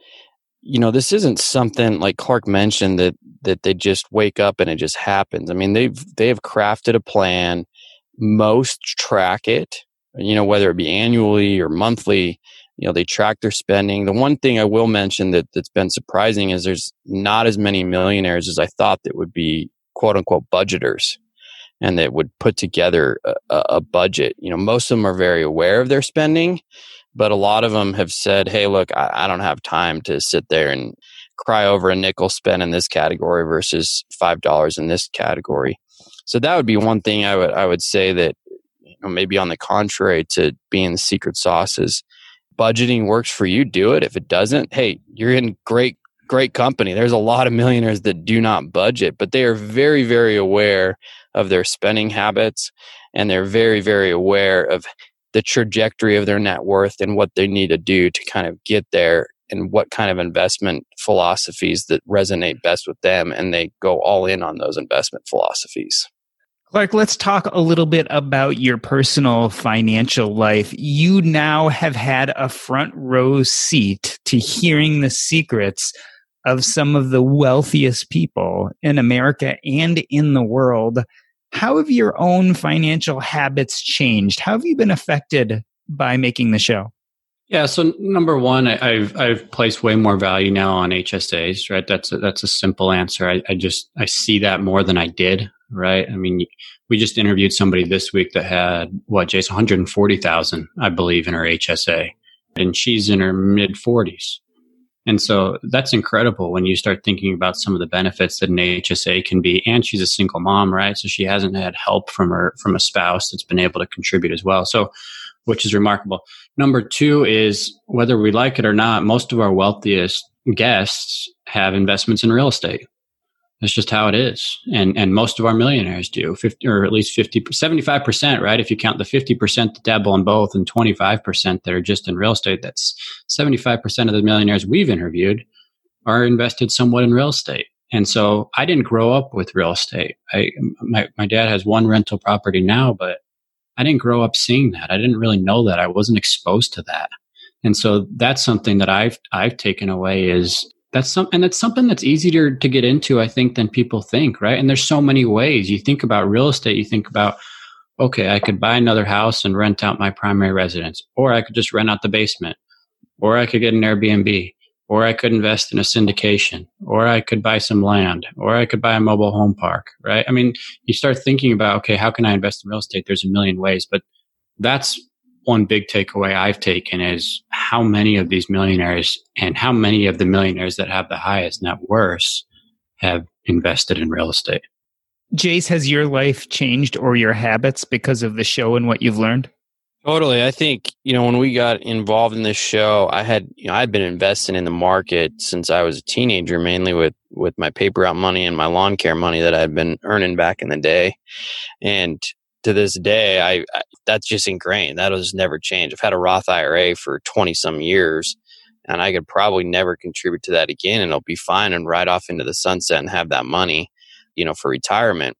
you know, this isn't something like Clark mentioned that that they just wake up and it just happens. I mean, they've they have crafted a plan. Most track it, you know, whether it be annually or monthly. You know, they track their spending. The one thing I will mention that that's been surprising is there's not as many millionaires as I thought that would be quote unquote budgeters and that would put together a, a budget. You know, most of them are very aware of their spending, but a lot of them have said, "Hey, look, I, I don't have time to sit there and cry over a nickel spent in this category versus five dollars in this category." So that would be one thing I would I would say that you know, maybe on the contrary to being the secret sauce is budgeting works for you, do it. If it doesn't, hey, you're in great great company. There's a lot of millionaires that do not budget, but they are very very aware of their spending habits and they're very very aware of the trajectory of their net worth and what they need to do to kind of get there and what kind of investment philosophies that resonate best with them and they go all in on those investment philosophies Clark, let's talk a little bit about your personal financial life. You now have had a front row seat to hearing the secrets of some of the wealthiest people in America and in the world. How have your own financial habits changed? How have you been affected by making the show? Yeah, so number one, I, have I've placed way more value now on HSAs, right? That's a, that's a simple answer. I, I just I see that more than I did, right? I mean, we just interviewed somebody this week that had what, Jason, one hundred forty thousand, I believe, in her HSA, and she's in her mid forties. And so that's incredible when you start thinking about some of the benefits that an HSA can be. And she's a single mom, right? So she hasn't had help from her, from a spouse that's been able to contribute as well. So, which is remarkable. Number two is whether we like it or not, most of our wealthiest guests have investments in real estate. That's just how it is. And and most of our millionaires do, 50, or at least 50, 75%, right? If you count the 50% that dabble in both and 25% that are just in real estate, that's 75% of the millionaires we've interviewed are invested somewhat in real estate. And so I didn't grow up with real estate. I, my, my dad has one rental property now, but I didn't grow up seeing that. I didn't really know that. I wasn't exposed to that. And so that's something that I've, I've taken away is that's some, and that's something that's easier to get into, I think, than people think, right? And there's so many ways. You think about real estate, you think about, okay, I could buy another house and rent out my primary residence, or I could just rent out the basement, or I could get an Airbnb, or I could invest in a syndication, or I could buy some land, or I could buy a mobile home park, right? I mean, you start thinking about, okay, how can I invest in real estate? There's a million ways, but that's one big takeaway I've taken is how many of these millionaires and how many of the millionaires that have the highest net worths have invested in real estate. Jace, has your life changed or your habits because of the show and what you've learned? Totally. I think, you know, when we got involved in this show, I had, you know, I'd been investing in the market since I was a teenager, mainly with, with my paper route money and my lawn care money that I'd been earning back in the day. And to this day, I, I, that's just ingrained. That has never changed. I've had a Roth IRA for twenty some years, and I could probably never contribute to that again, and it'll be fine and ride off into the sunset and have that money, you know, for retirement.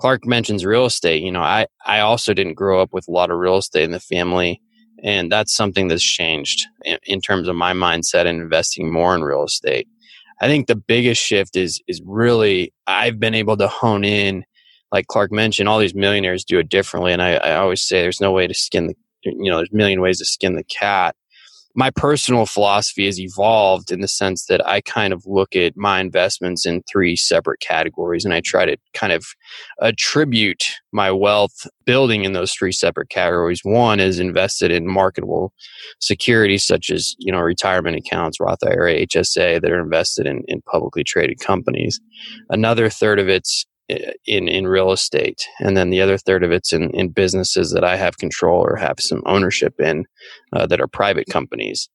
Clark mentions real estate. You know, I I also didn't grow up with a lot of real estate in the family, and that's something that's changed in, in terms of my mindset and investing more in real estate. I think the biggest shift is is really I've been able to hone in like Clark mentioned, all these millionaires do it differently. And I, I always say there's no way to skin the, you know, there's a million ways to skin the cat. My personal philosophy has evolved in the sense that I kind of look at my investments in three separate categories and I try to kind of attribute my wealth building in those three separate categories. One is invested in marketable securities such as, you know, retirement accounts, Roth IRA, HSA that are invested in, in publicly traded companies. Another third of it's in in real estate, and then the other third of it's in in businesses that I have control or have some ownership in uh, that are private companies.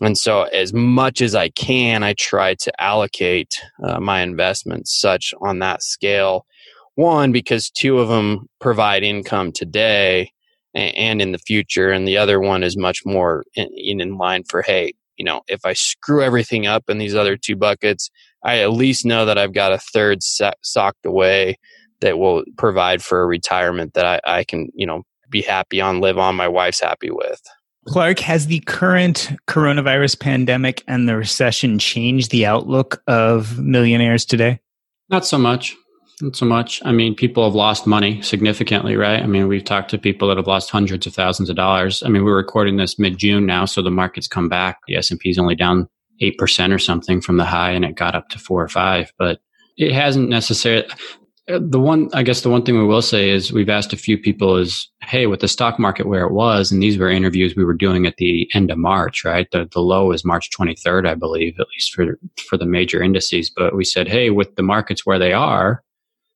And so, as much as I can, I try to allocate uh, my investments such on that scale. One, because two of them provide income today and in the future, and the other one is much more in, in line for hey, you know, if I screw everything up in these other two buckets, I at least know that I've got a third socked away that will provide for a retirement that I, I can, you know, be happy on, live on, my wife's happy with. Clark, has the current coronavirus pandemic and the recession changed the outlook of millionaires today? Not so much. Not so much. I mean, people have lost money significantly, right? I mean, we've talked to people that have lost hundreds of thousands of dollars. I mean, we're recording this mid-June now, so the market's come back. The S&P is only down 8% or something from the high and it got up to 4 or 5, but it hasn't necessarily the one i guess the one thing we will say is we've asked a few people is hey with the stock market where it was and these were interviews we were doing at the end of march right the, the low is march 23rd i believe at least for for the major indices but we said hey with the markets where they are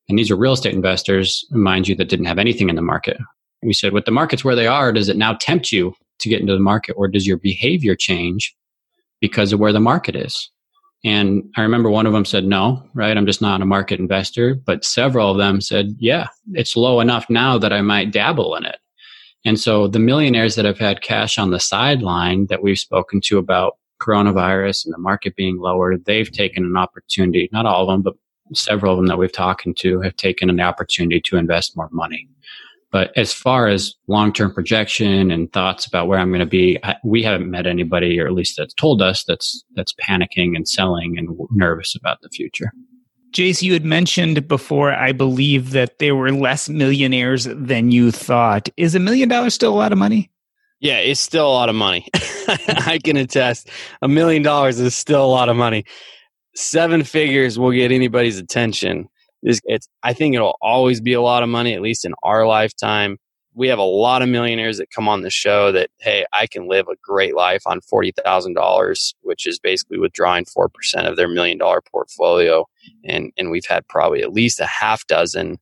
and these are real estate investors mind you that didn't have anything in the market we said with the markets where they are does it now tempt you to get into the market or does your behavior change because of where the market is and I remember one of them said, no, right? I'm just not a market investor. But several of them said, yeah, it's low enough now that I might dabble in it. And so the millionaires that have had cash on the sideline that we've spoken to about coronavirus and the market being lower, they've taken an opportunity, not all of them, but several of them that we've talked to have taken an opportunity to invest more money. But as far as long term projection and thoughts about where I'm going to be, I, we haven't met anybody, or at least that's told us that's that's panicking and selling and nervous about the future. Jace, you had mentioned before, I believe, that there were less millionaires than you thought. Is a million dollars still a lot of money? Yeah, it's still a lot of money. I can attest. A million dollars is still a lot of money. Seven figures will get anybody's attention it's I think it'll always be a lot of money, at least in our lifetime. We have a lot of millionaires that come on the show that, hey, I can live a great life on forty thousand dollars, which is basically withdrawing four percent of their million dollar portfolio. And and we've had probably at least a half dozen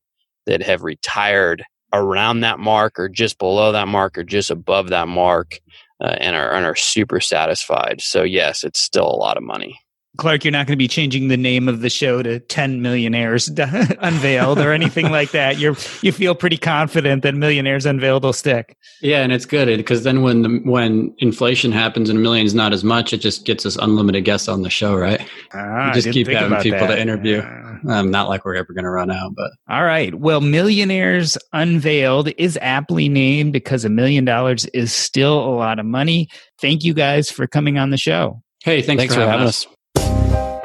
that have retired around that mark or just below that mark or just above that mark uh, and are and are super satisfied. So yes, it's still a lot of money. Clark, you're not going to be changing the name of the show to 10 Millionaires Unveiled or anything like that. You're you feel pretty confident that Millionaires Unveiled will stick. Yeah, and it's good because then when the, when inflation happens and a million's not as much, it just gets us unlimited guests on the show, right? Ah, just keep having people that. to interview. Yeah. Um, not like we're ever going to run out, but all right. Well, Millionaires Unveiled is aptly named because a million dollars is still a lot of money. Thank you guys for coming on the show. Hey, thanks, thanks for, for, having us. us.